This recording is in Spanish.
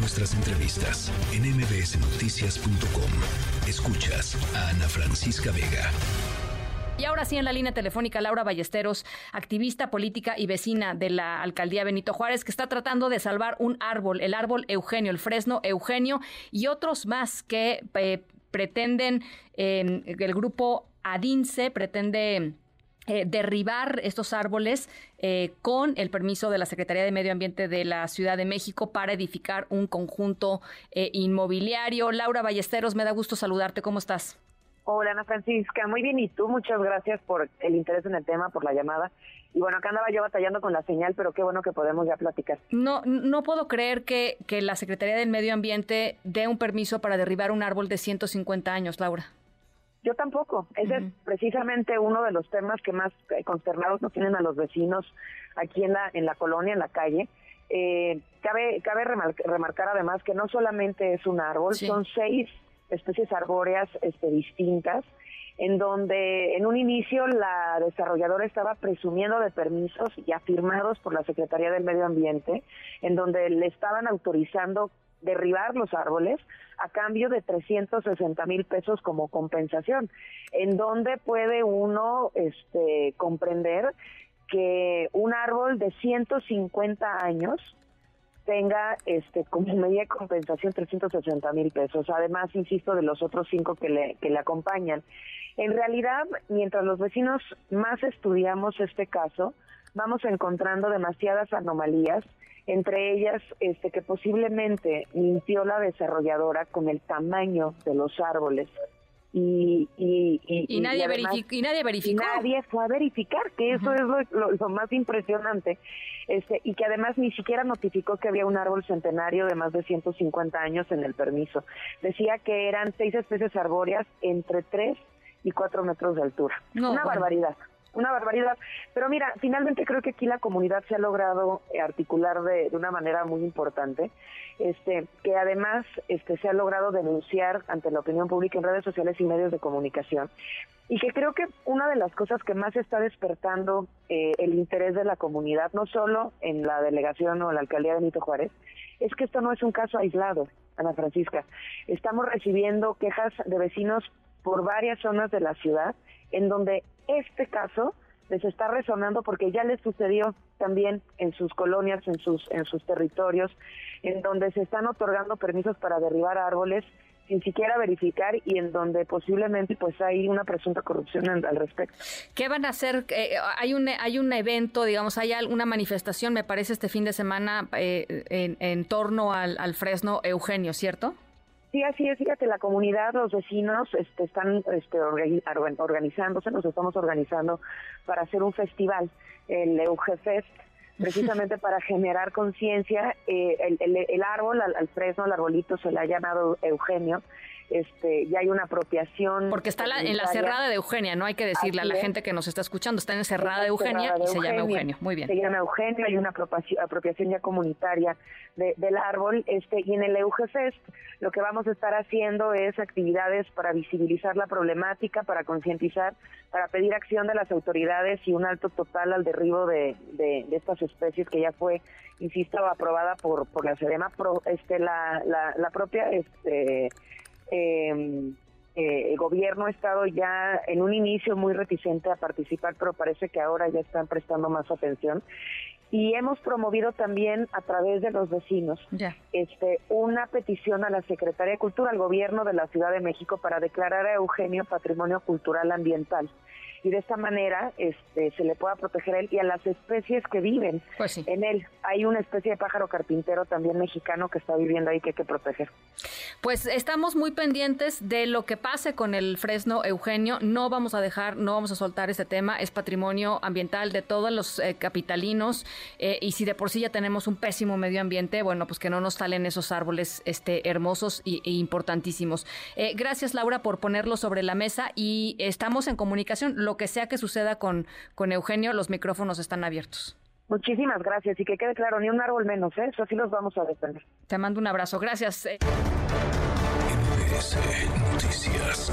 nuestras entrevistas en mbsnoticias.com. Escuchas a Ana Francisca Vega. Y ahora sí, en la línea telefónica, Laura Ballesteros, activista política y vecina de la alcaldía Benito Juárez, que está tratando de salvar un árbol, el árbol Eugenio, el fresno Eugenio, y otros más que eh, pretenden, eh, el grupo Adince pretende eh, derribar estos árboles eh, con el permiso de la Secretaría de Medio Ambiente de la Ciudad de México para edificar un conjunto eh, inmobiliario. Laura Ballesteros, me da gusto saludarte. ¿Cómo estás? Hola Ana Francisca, muy bien. Y tú, muchas gracias por el interés en el tema, por la llamada. Y bueno, acá andaba yo batallando con la señal, pero qué bueno que podemos ya platicar. No, no puedo creer que, que la Secretaría del Medio Ambiente dé un permiso para derribar un árbol de 150 años, Laura. Yo tampoco. Ese es precisamente uno de los temas que más eh, consternados nos tienen a los vecinos aquí en la en la colonia, en la calle. Eh, cabe cabe remarcar además que no solamente es un árbol, son seis especies arbóreas este, distintas, en donde en un inicio la desarrolladora estaba presumiendo de permisos ya firmados por la Secretaría del Medio Ambiente, en donde le estaban autorizando derribar los árboles a cambio de 360 mil pesos como compensación, en donde puede uno este, comprender que un árbol de 150 años tenga este como media compensación 360 mil pesos. Además, insisto, de los otros cinco que le, que le acompañan. En realidad, mientras los vecinos más estudiamos este caso, vamos encontrando demasiadas anomalías entre ellas este que posiblemente mintió la desarrolladora con el tamaño de los árboles. Y y, y, nadie, y nadie verificó. nadie fue a verificar que eso es lo, más impresionante. Este y que además ni siquiera notificó que había un árbol centenario de más de 150 años en el permiso. Decía que eran seis especies arbóreas entre tres y cuatro metros de altura. Una barbaridad una barbaridad. Pero mira, finalmente creo que aquí la comunidad se ha logrado articular de, una manera muy importante, este, que además este, se ha logrado denunciar ante la opinión pública en redes sociales y medios de comunicación. Y que creo que una de las cosas que más está despertando eh, el interés de la comunidad, no solo en la delegación o la alcaldía de Nito Juárez, es que esto no es un caso aislado, Ana Francisca. Estamos recibiendo quejas de vecinos por varias zonas de la ciudad en donde este caso les está resonando porque ya les sucedió también en sus colonias, en sus en sus territorios, en donde se están otorgando permisos para derribar árboles sin siquiera verificar y en donde posiblemente pues hay una presunta corrupción al respecto. ¿Qué van a hacer? Eh, hay un hay un evento, digamos, hay alguna manifestación, me parece este fin de semana eh, en, en, torno al, al Fresno Eugenio, ¿cierto? Sí, así es. Fíjate, la comunidad, los vecinos este, están este, organizándose, nos estamos organizando para hacer un festival, el EUGFest, precisamente para generar conciencia. Eh, el, árbol, al, al, fresno, al arbolito, se le ha llamado Eugenio, este, ya hay una apropiación. Porque está en la cerrada de Eugenia, no hay que decirle a la gente que nos está escuchando, está en la cerrada de Eugenia y se llama Eugenio. Muy bien. Se llama Eugenio, hay una apropiación, ya comunitaria del árbol, este, y en el EUGFest lo que vamos a estar haciendo es actividades para visibilizar la problemática, para concientizar, para pedir acción de las autoridades y un alto total al derribo de, de, estas especies que ya fue, insisto, aprobada por, por la SEDEMA, este, la, la, la propia este, eh, el gobierno ha estado ya en un inicio muy reticente a participar, pero parece que ahora ya están prestando más atención. Y hemos promovido también a través de los vecinos este una petición a la Secretaría de Cultura, al gobierno de la Ciudad de México, para declarar a Eugenio Patrimonio Cultural Ambiental y de esta manera este, se le pueda proteger a él y a las especies que viven pues en él. Hay una especie de pájaro carpintero también mexicano que está viviendo ahí que hay que proteger. Pues estamos muy pendientes de lo que pase con el fresno Eugenio. No vamos a dejar, no vamos a soltar ese tema. Es patrimonio ambiental de todos los eh, capitalinos eh, y si de por sí ya tenemos un pésimo medio ambiente, bueno, pues que no nos salen esos árboles este, hermosos e importantísimos. Eh, gracias Laura por ponerlo sobre la mesa y estamos en comunicación lo que sea que suceda con, con Eugenio, los micrófonos están abiertos. Muchísimas gracias y que quede claro, ni un árbol menos, ¿eh? eso sí los vamos a defender. Te mando un abrazo, gracias. Noticias.